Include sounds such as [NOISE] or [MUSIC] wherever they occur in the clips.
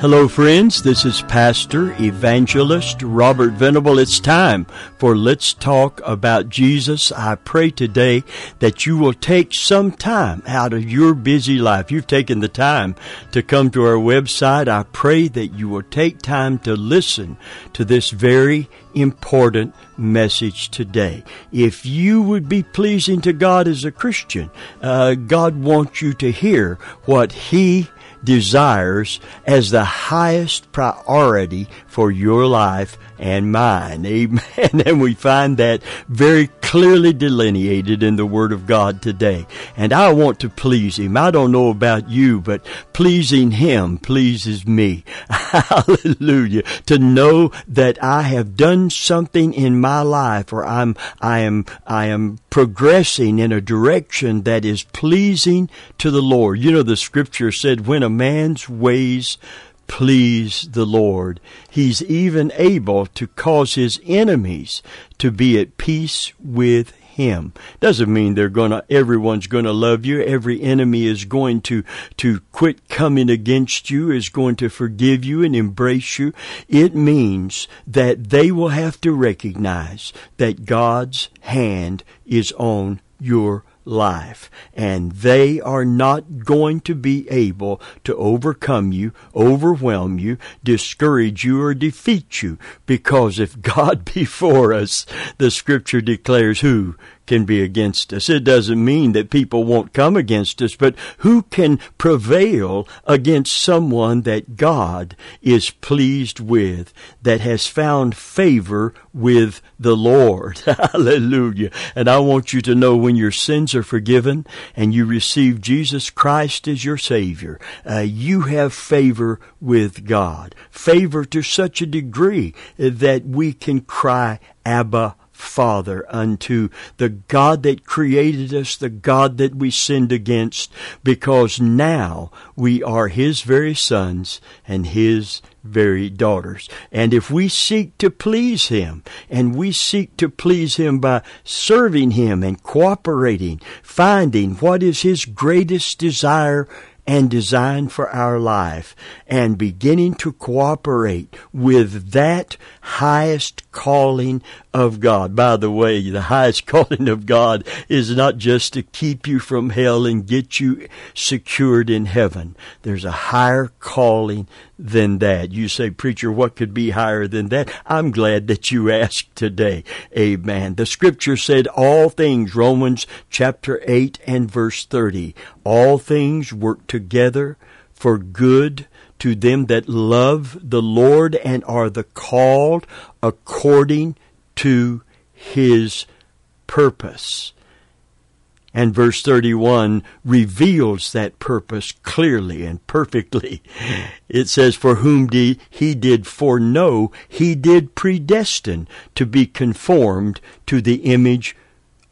Hello, friends. This is Pastor Evangelist Robert Venable. It's time for Let's Talk About Jesus. I pray today that you will take some time out of your busy life. You've taken the time to come to our website. I pray that you will take time to listen to this very important message today. If you would be pleasing to God as a Christian, uh, God wants you to hear what He desires as the highest priority for your life and mine. [LAUGHS] Amen. And we find that very clearly delineated in the Word of God today. And I want to please Him. I don't know about you, but pleasing Him pleases me. [LAUGHS] Hallelujah. To know that I have done something in my life or I'm, I am, I am progressing in a direction that is pleasing to the Lord. You know, the scripture said, when a man's ways please the Lord. He's even able to cause his enemies to be at peace with him. Doesn't mean they're gonna, everyone's gonna love you. Every enemy is going to, to quit coming against you, is going to forgive you and embrace you. It means that they will have to recognize that God's hand is on your life. And they are not going to be able to overcome you, overwhelm you, discourage you, or defeat you. Because if God [LAUGHS] be for us, the scripture declares who can be against us. It doesn't mean that people won't come against us, but who can prevail against someone that God is pleased with, that has found favor with the Lord? [LAUGHS] Hallelujah. And I want you to know when your sins are forgiven and you receive Jesus Christ as your Savior, uh, you have favor with God. Favor to such a degree that we can cry, Abba, Father unto the God that created us, the God that we sinned against, because now we are His very sons and His very daughters. And if we seek to please Him, and we seek to please Him by serving Him and cooperating, finding what is His greatest desire and design for our life and beginning to cooperate with that highest calling of God. By the way, the highest [LAUGHS] calling of God is not just to keep you from hell and get you secured in heaven. There's a higher calling than that. You say, preacher, what could be higher than that? I'm glad that you asked today. Amen. The scripture said all things, Romans chapter 8 and verse 30, all things work together for good to them that love the Lord and are the called according to his purpose. And verse 31 reveals that purpose clearly and perfectly. It says, For whom he did foreknow, he did predestine to be conformed to the image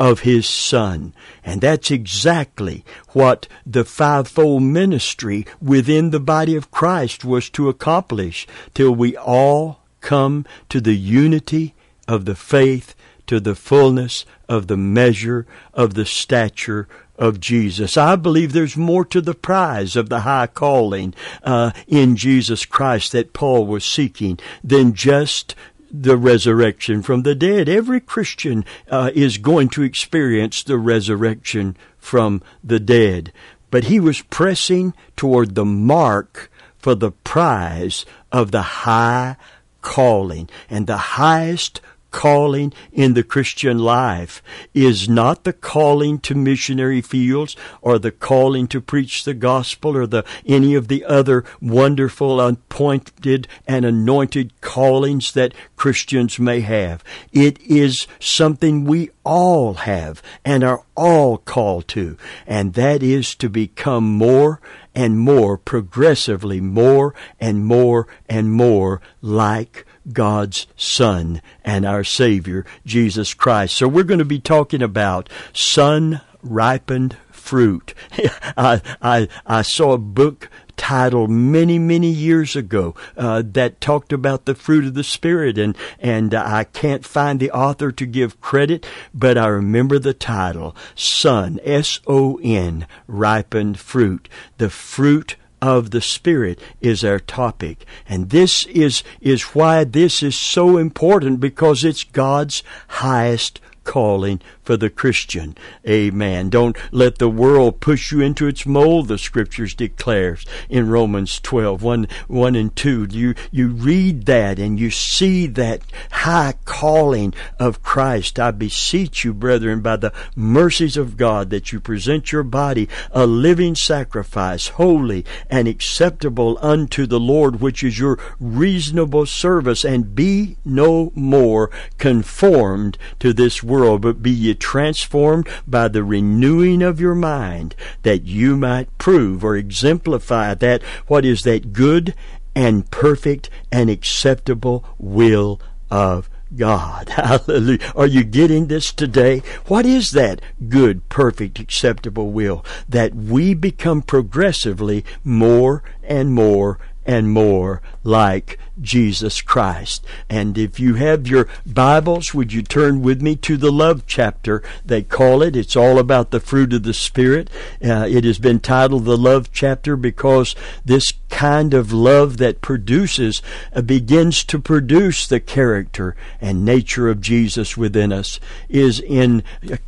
of his son. And that's exactly what the fivefold ministry within the body of Christ was to accomplish till we all come to the unity of the faith to the fullness of the measure of the stature of Jesus. I believe there's more to the prize of the high calling uh, in Jesus Christ that Paul was seeking than just the resurrection from the dead. Every Christian uh, is going to experience the resurrection from the dead. But he was pressing toward the mark for the prize of the high calling. And the highest calling in the Christian life is not the calling to missionary fields or the calling to preach the gospel or the any of the other wonderful appointed and anointed callings that Christians may have. It is something we all have and are all called to, and that is to become more and more progressively more and more and more like God's Son and our Savior, Jesus Christ. So we're going to be talking about sun ripened fruit. [LAUGHS] I, I, I saw a book titled many, many years ago uh, that talked about the fruit of the Spirit, and and I can't find the author to give credit, but I remember the title: Son, S O N, ripened fruit, the fruit of the Spirit is our topic. And this is, is why this is so important because it's God's highest calling for the Christian. Amen. Don't let the world push you into its mold, the scriptures declares in Romans 12, 1, 1 and 2. You, you read that and you see that high calling of Christ. I beseech you, brethren, by the mercies of God, that you present your body a living sacrifice, holy and acceptable unto the Lord, which is your reasonable service, and be no more conformed to this world, but be ye transformed by the renewing of your mind, that you might prove or exemplify that what is that good and perfect and acceptable will of God. [LAUGHS] Hallelujah. Are you getting this today? What is that good, perfect, acceptable will? That we become progressively more and more and more like Jesus Christ. And if you have your Bibles, would you turn with me to the love chapter? They call it. It's all about the fruit of the Spirit. Uh, it has been titled the love chapter because this kind of love that produces uh, begins to produce the character and nature of Jesus within us is in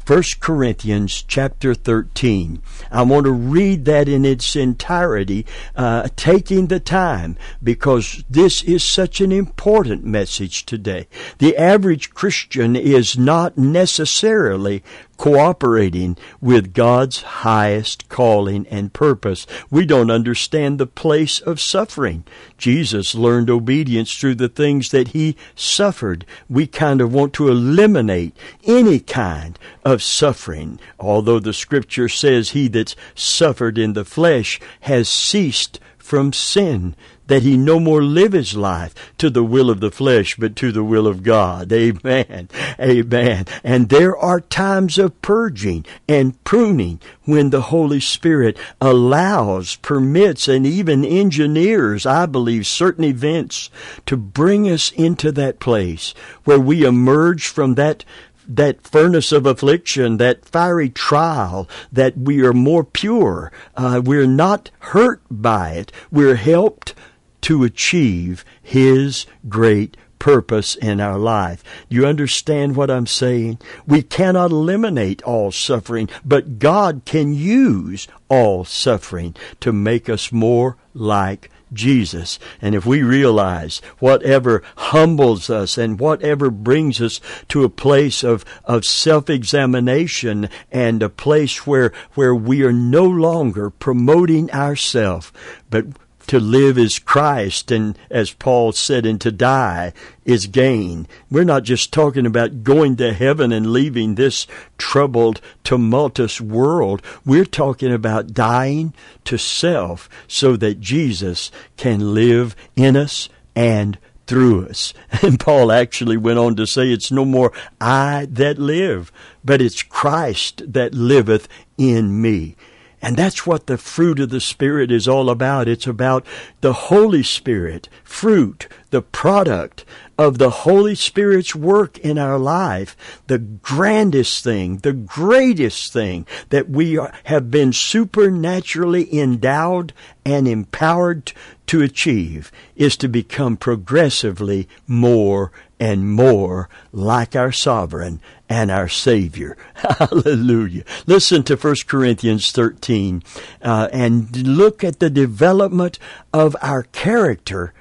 1 Corinthians chapter 13. I want to read that in its entirety, uh, taking the time because this is such an important message today. The average Christian is not necessarily cooperating with God's highest calling and purpose. We don't understand the place of suffering. Jesus learned obedience through the things that he suffered. We kind of want to eliminate any kind of suffering, although the scripture says he that's suffered in the flesh has ceased from sin that he no more live his life to the will of the flesh, but to the will of God. [LAUGHS] Amen. Amen. And there are times of purging and pruning when the Holy Spirit allows, permits, and even engineers, I believe, certain events to bring us into that place where we emerge from that that furnace of affliction, that fiery trial, that we are more pure. Uh, we're not hurt by it. We're helped to achieve His great purpose in our life. You understand what I'm saying? We cannot eliminate all suffering, but God can use all suffering to make us more like Jesus. And if we realize whatever humbles us and whatever brings us to a place of, of self-examination and a place where, where we are no longer promoting ourselves, but to live is Christ, and as Paul said, and to die is gain. We're not just talking about going to heaven and leaving this troubled, tumultuous world. We're talking about dying to self so that Jesus can live in us and through us. [LAUGHS] And Paul actually went on to say, It's no more I that live, but it's Christ that liveth in me. And that's what the fruit of the Spirit is all about. It's about the Holy Spirit, fruit, the product of the Holy Spirit's work in our life. The grandest thing, the greatest thing that we are, have been supernaturally endowed and empowered to achieve is to become progressively more and more like our sovereign and our Savior. [LAUGHS] Hallelujah. Listen to 1 Corinthians 13 uh, and look at the development of our character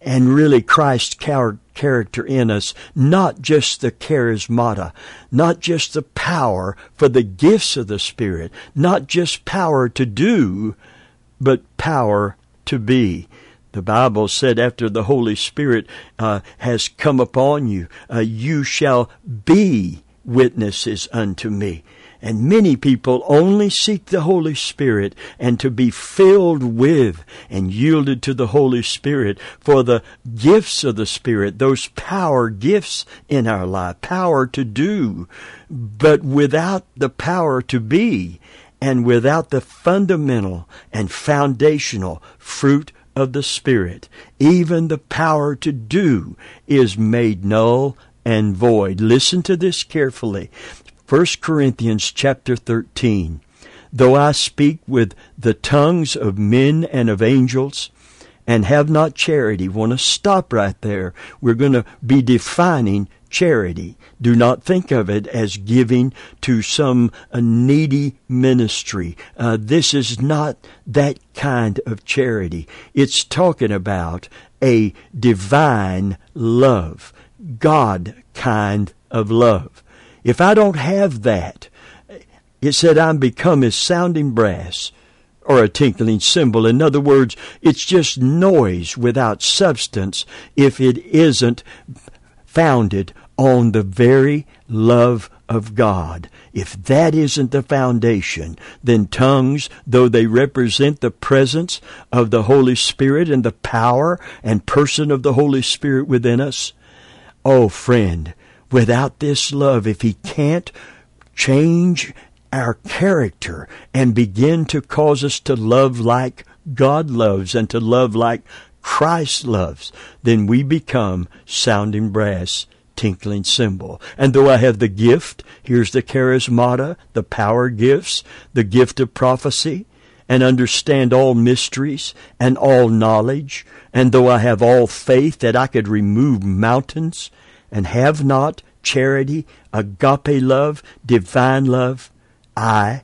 and really Christ's character in us, not just the charismata, not just the power for the gifts of the Spirit, not just power to do, but power to be. The Bible said after the Holy Spirit uh, has come upon you, uh, you shall be witnesses unto me. And many people only seek the Holy Spirit and to be filled with and yielded to the Holy Spirit for the gifts of the Spirit, those power gifts in our life, power to do, but without the power to be and without the fundamental and foundational fruit of the Spirit, even the power to do is made null and void. Listen to this carefully. 1 Corinthians chapter 13. though I speak with the tongues of men and of angels, and have not charity. Want to stop right there. We're going to be defining charity. Do not think of it as giving to some needy ministry. Uh, this is not that kind of charity. It's talking about a divine love, God kind of love. If I don't have that, it said I'm become as sounding brass or a tinkling cymbal. In other words, it's just noise without substance if it isn't founded on the very love of God. If that isn't the foundation, then tongues, though they represent the presence of the Holy Spirit and the power and person of the Holy Spirit within us, oh friend, without this love, if He can't change our character and begin to cause us to love like God loves and to love like Christ loves, then we become sounding brass tinkling cymbal. And though I have the gift, here's the charismata, the power gifts, the gift of prophecy, and understand all mysteries and all knowledge, and though I have all faith that I could remove mountains, and have not charity, agape love, divine love, I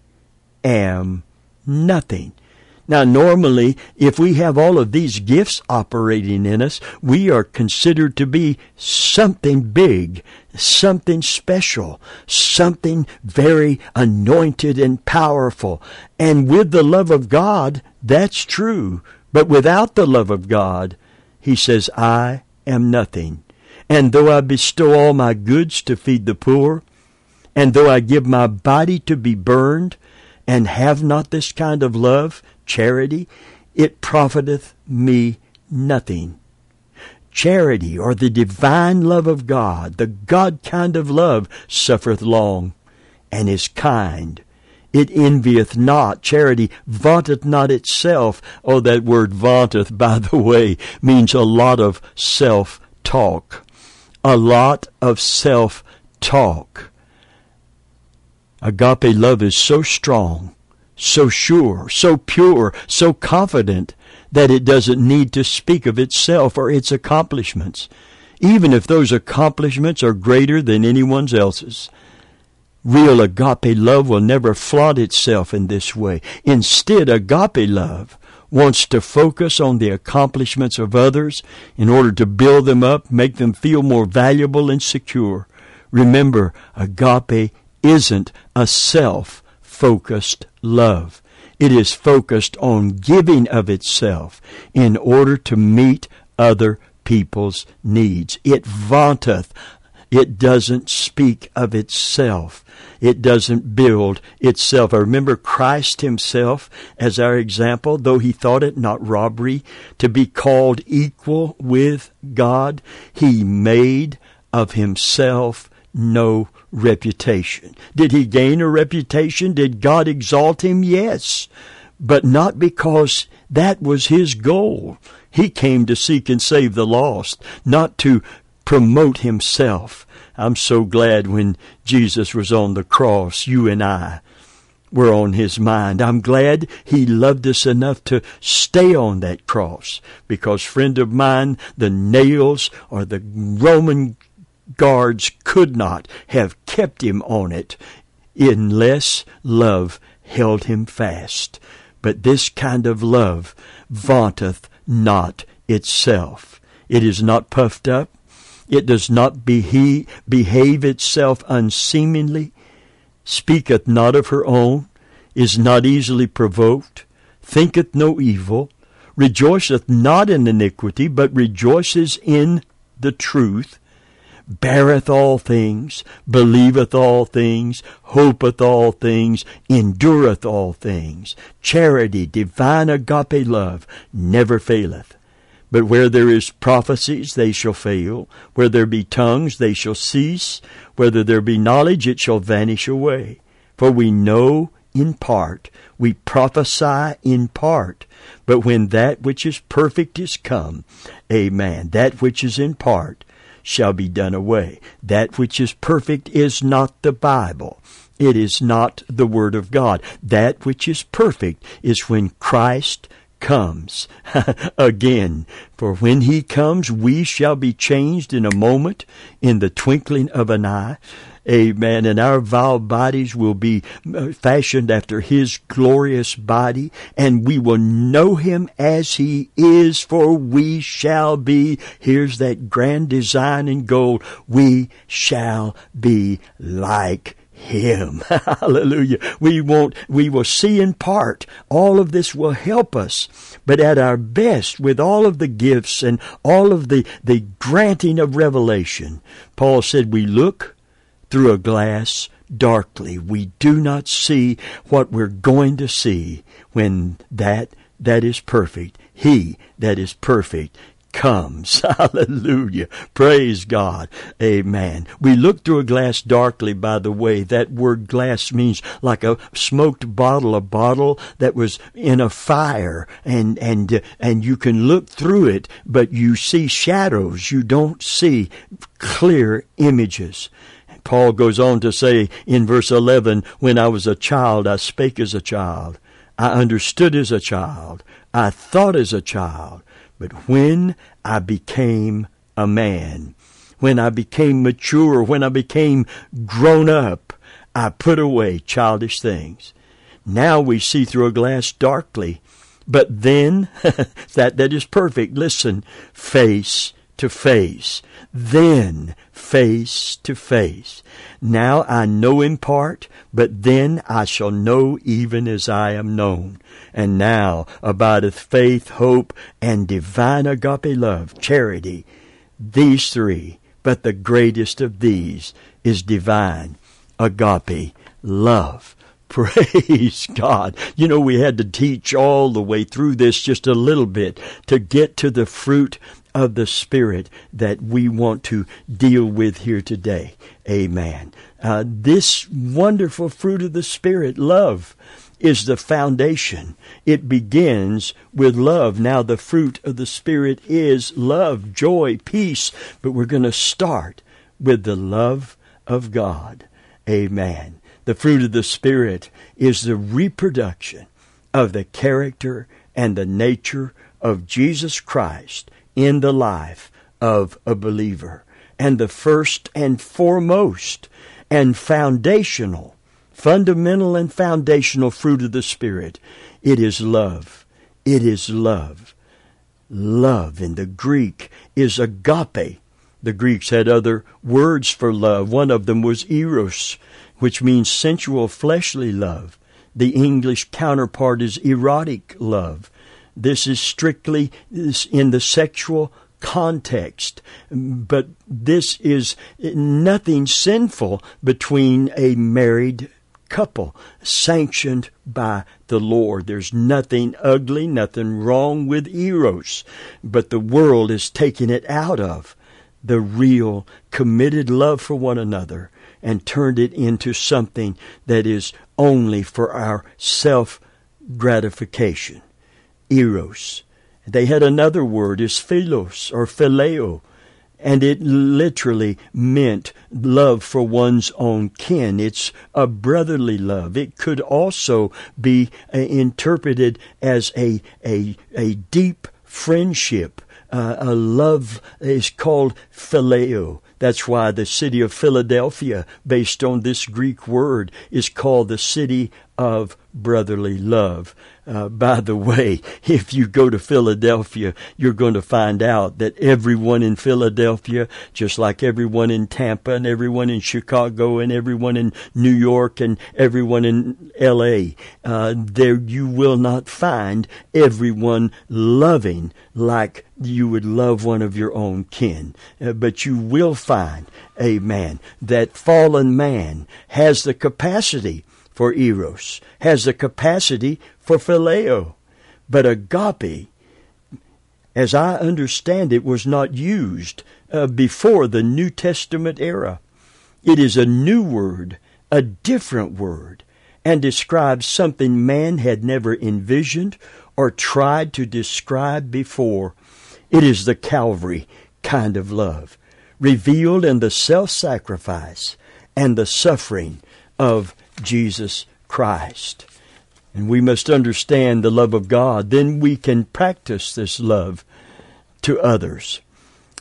am nothing. Now, normally, if we have all of these gifts operating in us, we are considered to be something big, something special, something very anointed and powerful. And with the love of God, that's true. But without the love of God, he says, I am nothing. And though I bestow all my goods to feed the poor, and though I give my body to be burned, and have not this kind of love, charity, it profiteth me nothing. Charity, or the divine love of God, the God kind of love, suffereth long, and is kind. It envieth not. Charity vaunteth not itself. Oh, that word vaunteth, [LAUGHS] by the way, means a lot of self-talk. A lot of self-talk. Agape love is so strong so sure, so pure, so confident that it doesn't need to speak of itself or its accomplishments, even if those accomplishments are greater than anyone's else's. Real agape love will never flaunt itself in this way. Instead, agape love wants to focus on the accomplishments of others in order to build them up, make them feel more valuable and secure. Remember, agape isn't a self focused love. It is focused on giving of itself in order to meet other people's needs. It vaunteth. It doesn't speak of itself. It doesn't build itself. I remember Christ himself as our example, though he thought it not robbery to be called equal with God, he made of himself no reputation. Did he gain a reputation? Did God exalt him? Yes. But not because that was his goal. He came to seek and save the lost, not to promote himself. I'm so glad when Jesus was on the cross, you and I were on his mind. I'm glad he loved us enough to stay on that cross because friend of mine, the nails or the Roman guards could not have kept him on it unless love held him fast. But this kind of love vaunteth not itself. It is not puffed up. It does not behe- behave itself unseemingly, speaketh not of her own, is not easily provoked, thinketh no evil, rejoiceth not in iniquity, but rejoices in the truth, beareth all things, believeth all things, hopeth all things, endureth all things. Charity, divine agape love, never faileth. But where there is prophecies, they shall fail. Where there be tongues, they shall cease. Whether there be knowledge, it shall vanish away. For we know in part, we prophesy in part. But when that which is perfect is come, amen, that which is in part shall be done away. That which is perfect is not the Bible. It is not the Word of God. That which is perfect is when Christ comes [LAUGHS] again. For when he comes, we shall be changed in a moment, in the twinkling of an eye. Amen. And our vile bodies will be uh, fashioned after his glorious body, and we will know him as he is, for we shall be, here's that grand design in gold, we shall be like him. [LAUGHS] Hallelujah. We won't, we will see in part. All of this will help us. But at our best, with all of the gifts and all of the, the granting of revelation, Paul said we look through a glass darkly. We do not see what we're going to see when that that is perfect, he that is perfect comes. [LAUGHS] Hallelujah. Praise God. Amen. We look through a glass darkly, by the way. That word glass means like a smoked bottle, a bottle that was in a fire and, and, and you can look through it, but you see shadows. You don't see clear images. Paul goes on to say in verse 11, When I was a child, I spake as a child. I understood as a child. I thought as a child. But when I became a man, when I became mature, when I became grown up, I put away childish things. Now we see through a glass darkly, but then, [LAUGHS] that, that is perfect. Listen, face to face. Then face to face. Now I know in part, but then I shall know even as I am known. And now abideth faith, hope, and divine agape love, charity. These three, but the greatest of these is divine agape love. [LAUGHS] Praise God. You know, we had to teach all the way through this just a little bit to get to the fruit of the Spirit that we want to deal with here today. Amen. Uh, this wonderful fruit of the Spirit, love, is the foundation. It begins with love. Now, the fruit of the Spirit is love, joy, peace, but we're going to start with the love of God. Amen. The fruit of the Spirit is the reproduction of the character and the nature of Jesus Christ in the life of a believer. And the first and foremost and foundational, fundamental and foundational fruit of the Spirit, it is love. It is love. Love in the Greek is agape. The Greeks had other words for love. One of them was eros, which means sensual, fleshly love. The English counterpart is erotic love. This is strictly in the sexual context, but this is nothing sinful between a married couple sanctioned by the Lord. There's nothing ugly, nothing wrong with Eros, but the world is taking it out of the real committed love for one another and turned it into something that is only for our self gratification eros. They had another word is philos or phileo, and it literally meant love for one's own kin. It's a brotherly love. It could also be uh, interpreted as a, a, a deep friendship. Uh, a love is called phileo. That's why the city of Philadelphia, based on this Greek word, is called the city of brotherly love. Uh, by the way, [LAUGHS] if you go to Philadelphia, you're going to find out that everyone in Philadelphia, just like everyone in Tampa and everyone in Chicago and everyone in New York and everyone in L.A., uh, there you will not find everyone loving like you would love one of your own kin. Uh, but you will find, amen, that fallen man has the capacity for eros, has the capacity for phileo. But agape, as I understand it, was not used uh, before the New Testament era. It is a new word, a different word, and describes something man had never envisioned or tried to describe before. It is the Calvary kind of love. revealed in the self-sacrifice and the suffering of Jesus Christ. And we must understand the love of God. Then we can practice this love to others.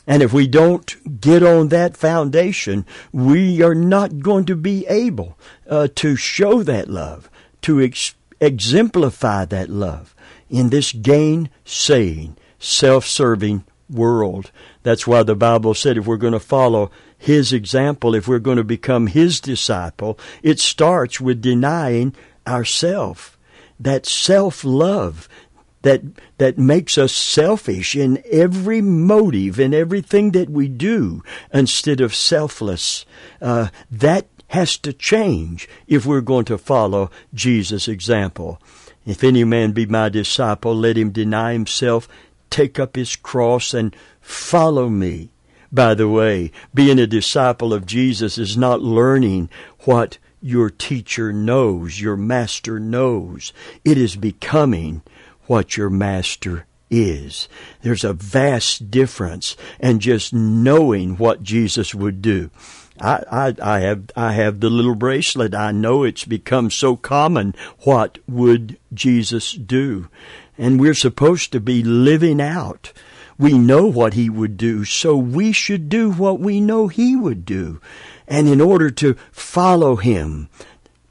And if we don't get on that foundation, we are not going to be able uh, to show that love, to ex- exemplify that love in this gain saying, self-serving world. That's why the Bible said if we're going to follow His example, if we're going to become His disciple, it starts with denying ourself. That self-love that that makes us selfish in every motive in everything that we do instead of selfless. Uh, that has to change if we're going to follow Jesus' example. If any man be my disciple, let him deny himself, take up his cross, and follow me. By the way, being a disciple of Jesus is not learning what your teacher knows, your master knows. It is becoming what your master is. There's a vast difference and just knowing what Jesus would do. I, I, I have I have the little bracelet. I know it's become so common. What would Jesus do? And we're supposed to be living out. We know what he would do, so we should do what we know he would do. And in order to follow him,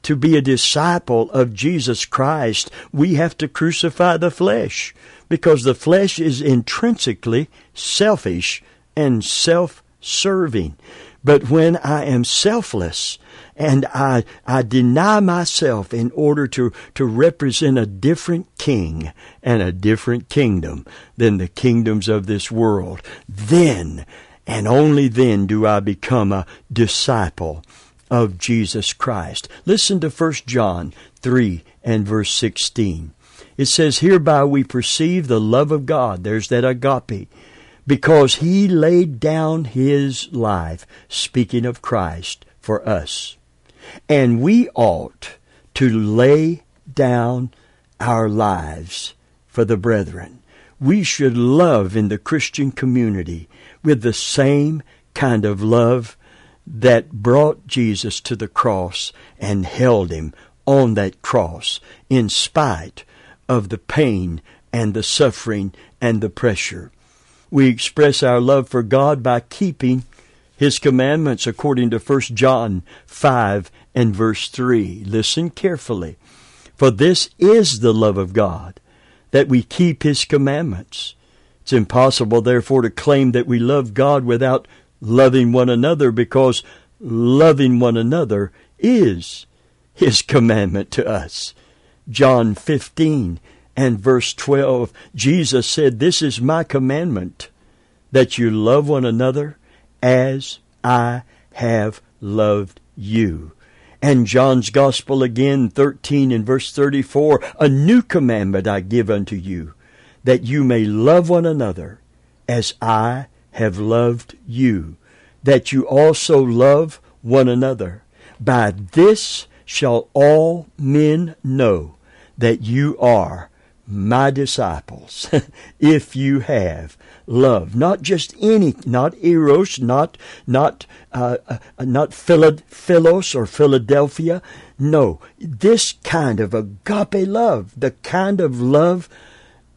to be a disciple of Jesus Christ, we have to crucify the flesh because the flesh is intrinsically selfish and self-serving. But when I am selfless and I, I deny myself in order to, to represent a different king and a different kingdom than the kingdoms of this world, then and only then do I become a disciple of Jesus Christ. Listen to 1 John 3 and verse 16. It says, Hereby we perceive the love of God. There's that agape. Because he laid down his life, speaking of Christ, for us. And we ought to lay down our lives for the brethren. We should love in the Christian community with the same kind of love that brought Jesus to the cross and held him on that cross in spite of the pain and the suffering and the pressure. We express our love for God by keeping his commandments according to 1 John 5 and verse 3. Listen carefully. For this is the love of God, that we keep his commandments. It's impossible, therefore, to claim that we love God without loving one another because loving one another is his commandment to us. John 15 and verse 12, Jesus said, This is my commandment, that you love one another as I have loved you. And John's Gospel again, 13 and verse 34, A new commandment I give unto you, that you may love one another as I have loved you, that you also love one another. By this shall all men know that you are my disciples, [LAUGHS] if you have love, not just any, not eros, not not uh, uh, not philos or Philadelphia. No, this kind of agape love, the kind of love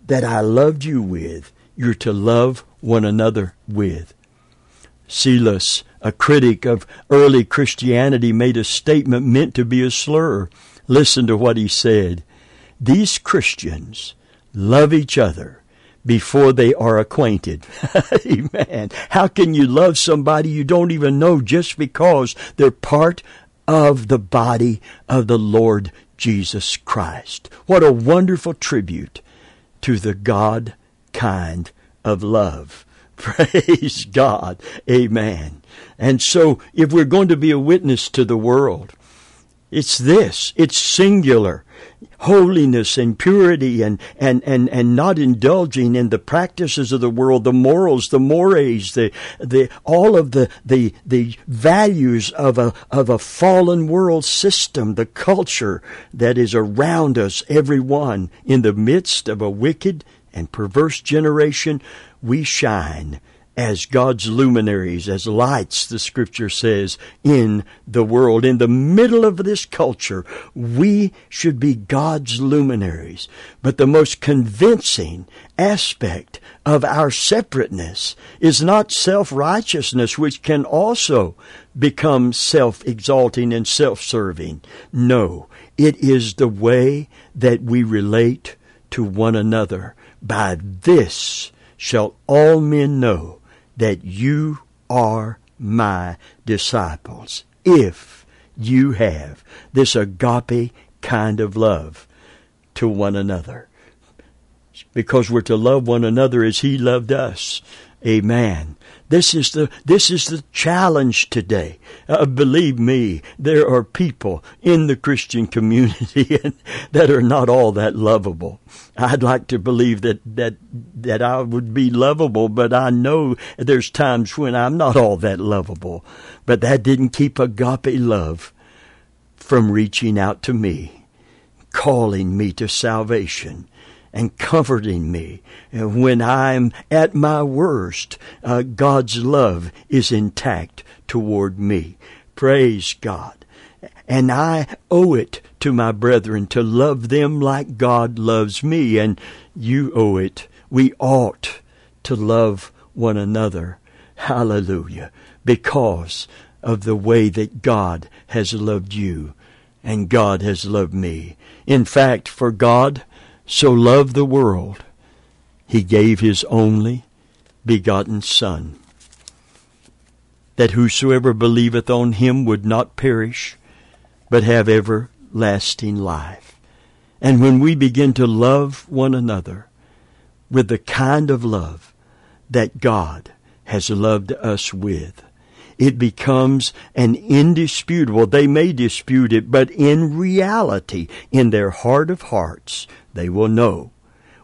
that I loved you with, you're to love one another with. Silas, a critic of early Christianity, made a statement meant to be a slur. Listen to what he said. These Christians love each other before they are acquainted. [LAUGHS] Amen. How can you love somebody you don't even know just because they're part of the body of the Lord Jesus Christ? What a wonderful tribute to the God kind of love. [LAUGHS] Praise God. Amen. And so if we're going to be a witness to the world, it's this. It's singular. Holiness and purity and, and, and, and not indulging in the practices of the world, the morals, the mores, the, the, all of the, the, the values of a, of a fallen world system, the culture that is around us, everyone in the midst of a wicked and perverse generation we shine as God's luminaries, as lights, the scripture says, in the world. In the middle of this culture, we should be God's luminaries. But the most convincing aspect of our separateness is not self-righteousness, which can also become self-exalting and self-serving. No, it is the way that we relate to one another. By this shall all men know that you are my disciples if you have this agape kind of love to one another. Because we're to love one another as He loved us. Amen. This is the this is the challenge today. Uh, believe me, there are people in the Christian community [LAUGHS] that are not all that lovable. I'd like to believe that that that I would be lovable, but I know there's times when I'm not all that lovable. But that didn't keep agape love from reaching out to me, calling me to salvation and comforting me. When I'm at my worst, uh, God's love is intact toward me. Praise God. And I owe it to my brethren to love them like God loves me, and you owe it. We ought to love one another. Hallelujah. Because of the way that God has loved you and God has loved me. In fact, for God so loved the world, he gave his only begotten Son, that whosoever believeth on him would not perish, but have everlasting life. And when we begin to love one another with the kind of love that God has loved us with, it becomes an indisputable, they may dispute it, but in reality, in their heart of hearts, they will know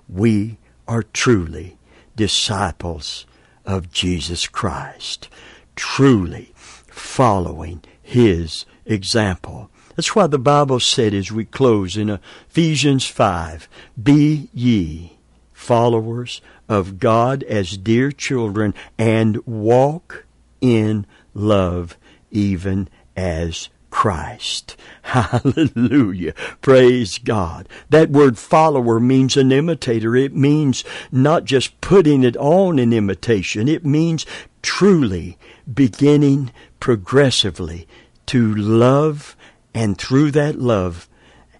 we are truly disciples of Jesus Christ, truly following His example. That's why the Bible said as we close in Ephesians 5, Be ye followers of God as dear children and walk in love even as Christ. [LAUGHS] Hallelujah. Praise God. That word follower means an imitator. It means not just putting it on an imitation. It means truly beginning progressively to love and through that love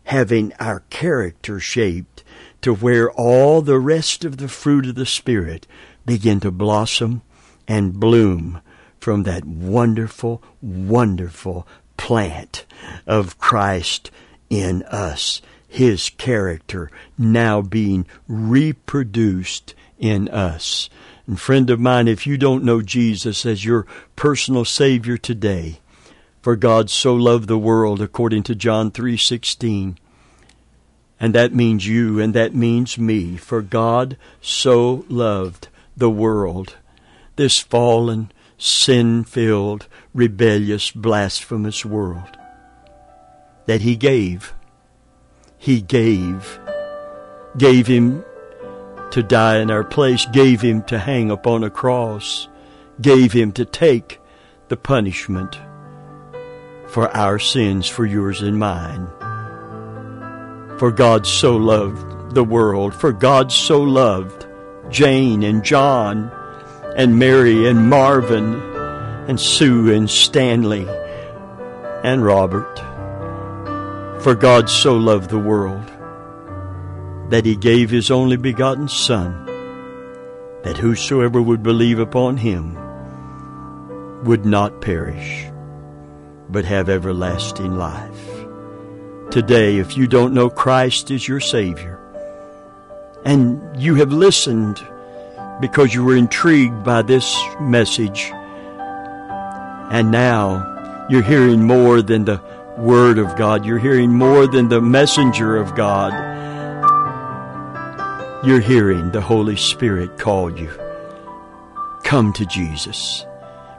having our character shaped to where all the rest of the fruit of the Spirit begin to blossom and bloom from that wonderful, wonderful plant of Christ in us, His character now being reproduced in us. And friend of mine, if you don't know Jesus as your personal Savior today, for God so loved the world according to John 3:16, and that means you and that means me, for God so loved the world, this fallen, sin-filled, rebellious, blasphemous world that he gave. He gave. Gave him to die in our place, gave him to hang upon a cross, gave him to take the punishment for our sins, for yours and mine. For God so loved the world, for God so loved Jane and John and Mary and Marvin and Sue and Stanley and Robert. For God so loved the world that he gave his only begotten Son, that whosoever would believe upon him would not perish, but have everlasting life. Today, if you don't know Christ as your Savior, and you have listened because you were intrigued by this message, and now you're hearing more than the Word of God. You're hearing more than the messenger of God. You're hearing the Holy Spirit call you. Come to Jesus.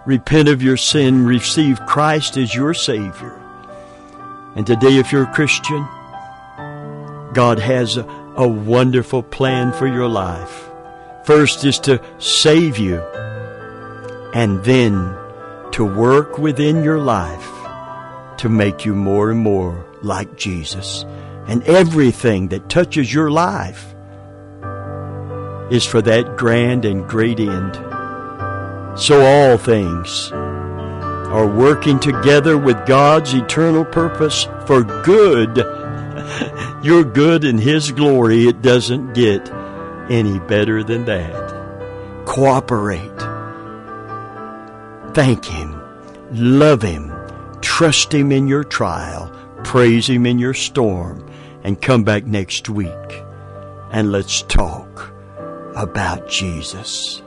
Repent of your sin. Receive Christ as your Savior. And today, if you're a Christian, God has a, a wonderful plan for your life. First is to save you and then to work within your life to make you more and more like Jesus. And everything that touches your life is for that grand and great end. So all things are working together with God's eternal purpose for good. [LAUGHS] Your good and His glory, it doesn't get any better than that. Cooperate. Thank Him. Love Him. Trust Him in your trial. Praise Him in your storm. And come back next week and let's talk about Jesus.